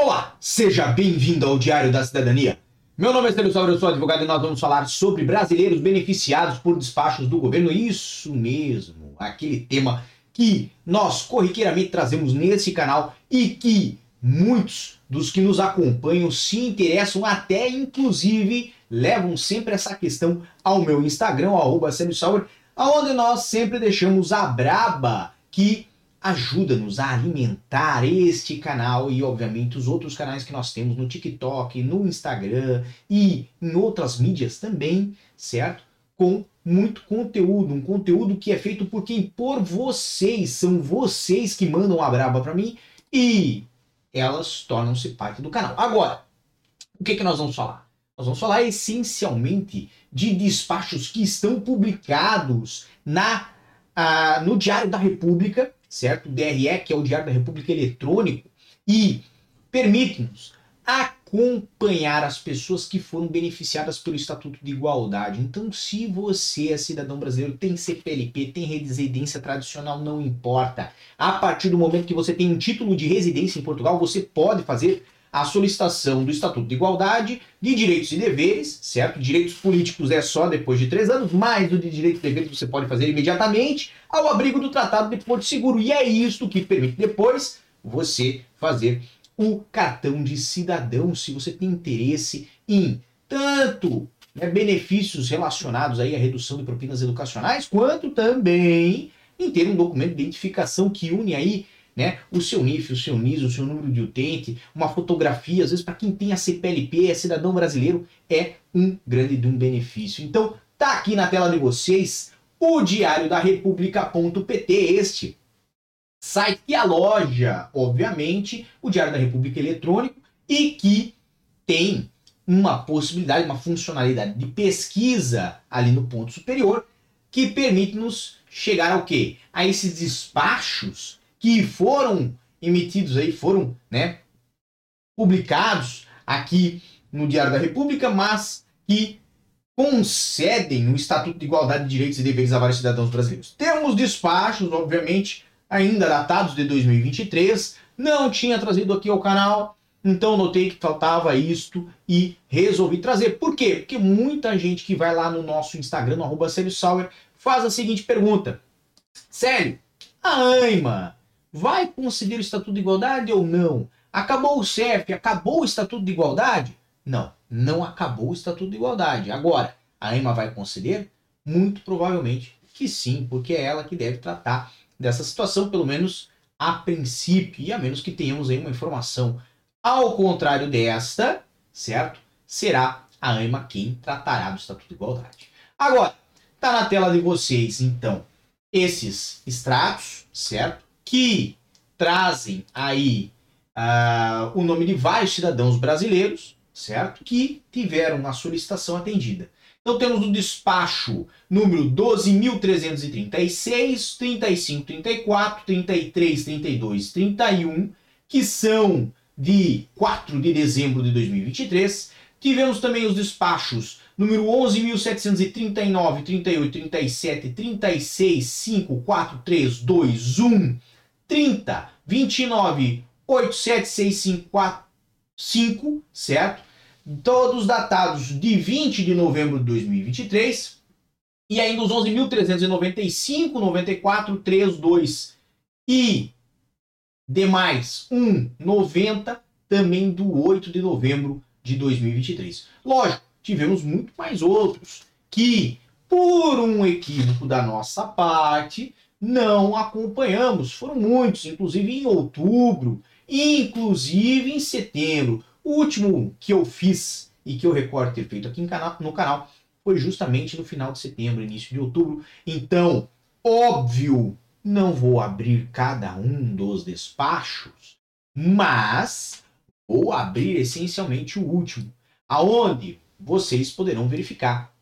Olá, seja bem-vindo ao Diário da Cidadania. Meu nome é Célio Salve, eu sou advogado e nós vamos falar sobre brasileiros beneficiados por despachos do governo. Isso mesmo, aquele tema que nós corriqueiramente trazemos nesse canal e que muitos dos que nos acompanham se interessam, até inclusive levam sempre essa questão ao meu Instagram, arroba onde nós sempre deixamos a braba que ajuda-nos a alimentar este canal e, obviamente, os outros canais que nós temos no TikTok, no Instagram e em outras mídias também, certo? Com muito conteúdo, um conteúdo que é feito por quem? Por vocês, são vocês que mandam a braba para mim e elas tornam-se parte do canal. Agora, o que, que nós vamos falar? Nós vamos falar essencialmente de despachos que estão publicados na, ah, no Diário da República, certo? O DRE, que é o Diário da República Eletrônico, e permite-nos acompanhar as pessoas que foram beneficiadas pelo Estatuto de Igualdade. Então, se você é cidadão brasileiro, tem CPLP, tem residência tradicional, não importa. A partir do momento que você tem um título de residência em Portugal, você pode fazer a solicitação do Estatuto de Igualdade, de direitos e deveres, certo? Direitos políticos é só depois de três anos, mas o de direitos e deveres você pode fazer imediatamente ao abrigo do Tratado de Porto Seguro. E é isto que permite depois você fazer o cartão de cidadão, se você tem interesse em tanto né, benefícios relacionados aí à redução de propinas educacionais, quanto também em ter um documento de identificação que une aí né? O seu NIF, o seu NIS, o seu número de utente, uma fotografia, às vezes para quem tem a CPLP, é cidadão brasileiro, é um grande de um benefício. Então, tá aqui na tela de vocês o diário da república.pt, este site que aloja, obviamente, o Diário da República eletrônico e que tem uma possibilidade, uma funcionalidade de pesquisa ali no ponto superior que permite nos chegar ao quê? A esses despachos que foram emitidos aí, foram, né, publicados aqui no Diário da República, mas que concedem o Estatuto de Igualdade de Direitos e Deveres a vários cidadãos brasileiros. Temos despachos, obviamente, ainda datados de 2023, não tinha trazido aqui ao canal, então notei que faltava isto e resolvi trazer. Por quê? Porque muita gente que vai lá no nosso Instagram, no arroba Sauer, faz a seguinte pergunta. Sério, a AIMA vai conceder o Estatuto de Igualdade ou não? Acabou o CEF, acabou o Estatuto de Igualdade? Não, não acabou o Estatuto de Igualdade. Agora, a EMA vai conceder? Muito provavelmente que sim, porque é ela que deve tratar dessa situação, pelo menos a princípio, e a menos que tenhamos aí uma informação ao contrário desta, certo? Será a EMA quem tratará do Estatuto de Igualdade. Agora, tá na tela de vocês, então, esses extratos, certo? Que trazem aí uh, o nome de vários cidadãos brasileiros, certo? Que tiveram a solicitação atendida. Então temos o despacho número 12.336, 35, 34, 33, 32, 31, que são de 4 de dezembro de 2023. Tivemos também os despachos número 11.739, 38, 37, 36, 5, 4, 3, 2, 1, 30 29 87655, certo? Todos datados de 20 de novembro de 2023. E ainda os 11.395, 94, 32 e demais 1, 90, também do 8 de novembro de 2023. Lógico, tivemos muito mais outros que, por um equívoco da nossa parte, não acompanhamos. Foram muitos, inclusive em outubro, inclusive em setembro. O último que eu fiz e que eu recordo ter feito aqui no canal foi justamente no final de setembro, início de outubro. Então, óbvio, não vou abrir cada um dos despachos, mas vou abrir essencialmente o último, aonde vocês poderão verificar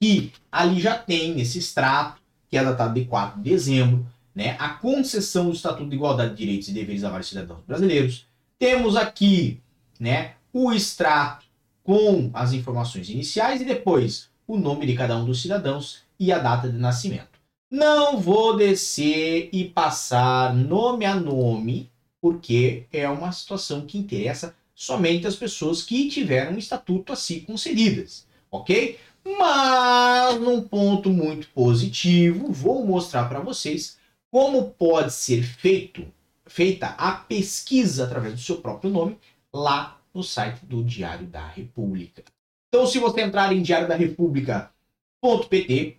que ali já tem nesse extrato que é datado de 4 de dezembro, né, a concessão do Estatuto de Igualdade de Direitos e Deveres a vários cidadãos brasileiros. Temos aqui né, o extrato com as informações iniciais e depois o nome de cada um dos cidadãos e a data de nascimento. Não vou descer e passar nome a nome, porque é uma situação que interessa somente as pessoas que tiveram estatuto assim concedidas, ok? Mas num ponto muito positivo, vou mostrar para vocês como pode ser feito, feita a pesquisa através do seu próprio nome lá no site do Diário da República. Então, se você entrar em diariodaRepública.pt,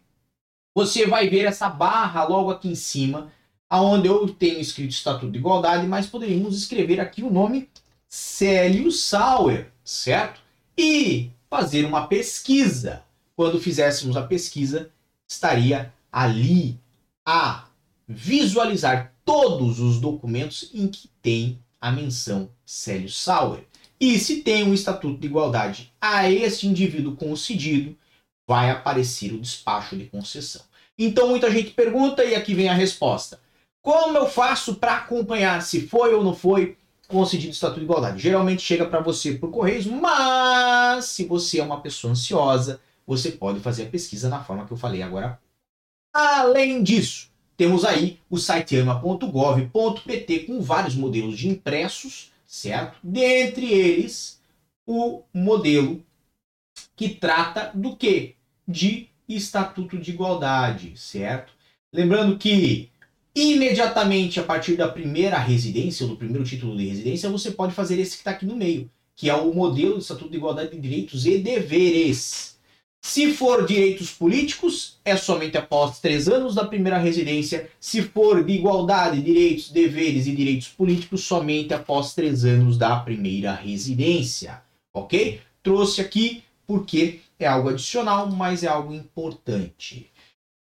você vai ver essa barra logo aqui em cima, aonde eu tenho escrito Estatuto de Igualdade, mas poderíamos escrever aqui o nome Célio Sauer, certo? E fazer uma pesquisa. Quando fizéssemos a pesquisa, estaria ali a visualizar todos os documentos em que tem a menção Célio Sauer. E se tem um estatuto de igualdade a esse indivíduo concedido, vai aparecer o despacho de concessão. Então muita gente pergunta e aqui vem a resposta. Como eu faço para acompanhar se foi ou não foi concedido o estatuto de igualdade? Geralmente chega para você por correios, mas se você é uma pessoa ansiosa, você pode fazer a pesquisa na forma que eu falei agora. Além disso, temos aí o site ama.gov.pt com vários modelos de impressos, certo? Dentre eles, o modelo que trata do que? De estatuto de igualdade, certo? Lembrando que imediatamente a partir da primeira residência, ou do primeiro título de residência, você pode fazer esse que está aqui no meio, que é o modelo de Estatuto de Igualdade de Direitos e Deveres. Se for direitos políticos, é somente após três anos da primeira residência. Se for de igualdade, direitos, deveres e direitos políticos, somente após três anos da primeira residência. Ok? Trouxe aqui porque é algo adicional, mas é algo importante.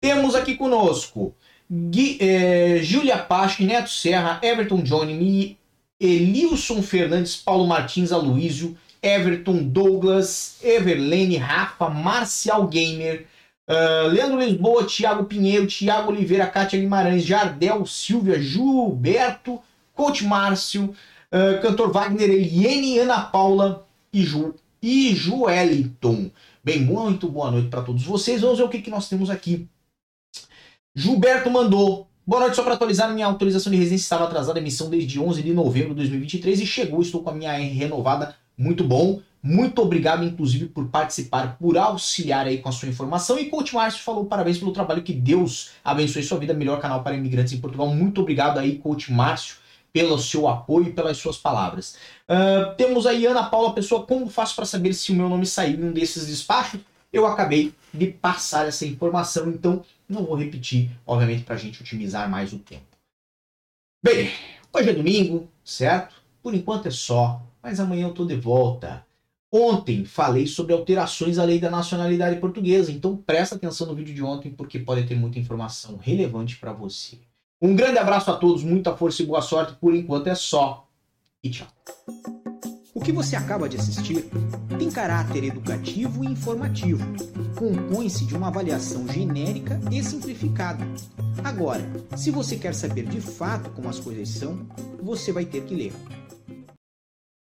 Temos aqui conosco Gui, é, Júlia Pache, Neto Serra, Everton Johnny, Elilson Fernandes, Paulo Martins, Aloísio, Everton, Douglas, Everlene, Rafa, Marcial Gamer, uh, Leandro Lisboa, Thiago Pinheiro, Thiago Oliveira, Kátia Guimarães, Jardel, Silvia, Gilberto, Coach Márcio, uh, Cantor Wagner, Eliene, Ana Paula e, Ju, e Joeliton. Bem, muito boa noite para todos vocês. Vamos ver o que, que nós temos aqui. Gilberto mandou. Boa noite, só para atualizar, minha autorização de residência estava atrasada, emissão desde 11 de novembro de 2023 e chegou, estou com a minha R renovada, muito bom. Muito obrigado, inclusive, por participar, por auxiliar aí com a sua informação. E Coach Márcio falou parabéns pelo trabalho, que Deus abençoe sua vida, melhor canal para imigrantes em Portugal. Muito obrigado aí, Coach Márcio pelo seu apoio e pelas suas palavras. Uh, temos aí Ana Paula Pessoa, como faço para saber se o meu nome saiu em um desses despachos? Eu acabei de passar essa informação, então não vou repetir, obviamente, para a gente otimizar mais o tempo. Bem, hoje é domingo, certo? Por enquanto é só, mas amanhã eu tô de volta. Ontem falei sobre alterações à lei da nacionalidade portuguesa, então presta atenção no vídeo de ontem porque pode ter muita informação relevante para você. Um grande abraço a todos, muita força e boa sorte. Por enquanto é só. E tchau. O que você acaba de assistir tem caráter educativo e informativo. Compõe-se de uma avaliação genérica e simplificada. Agora, se você quer saber de fato como as coisas são, você vai ter que ler.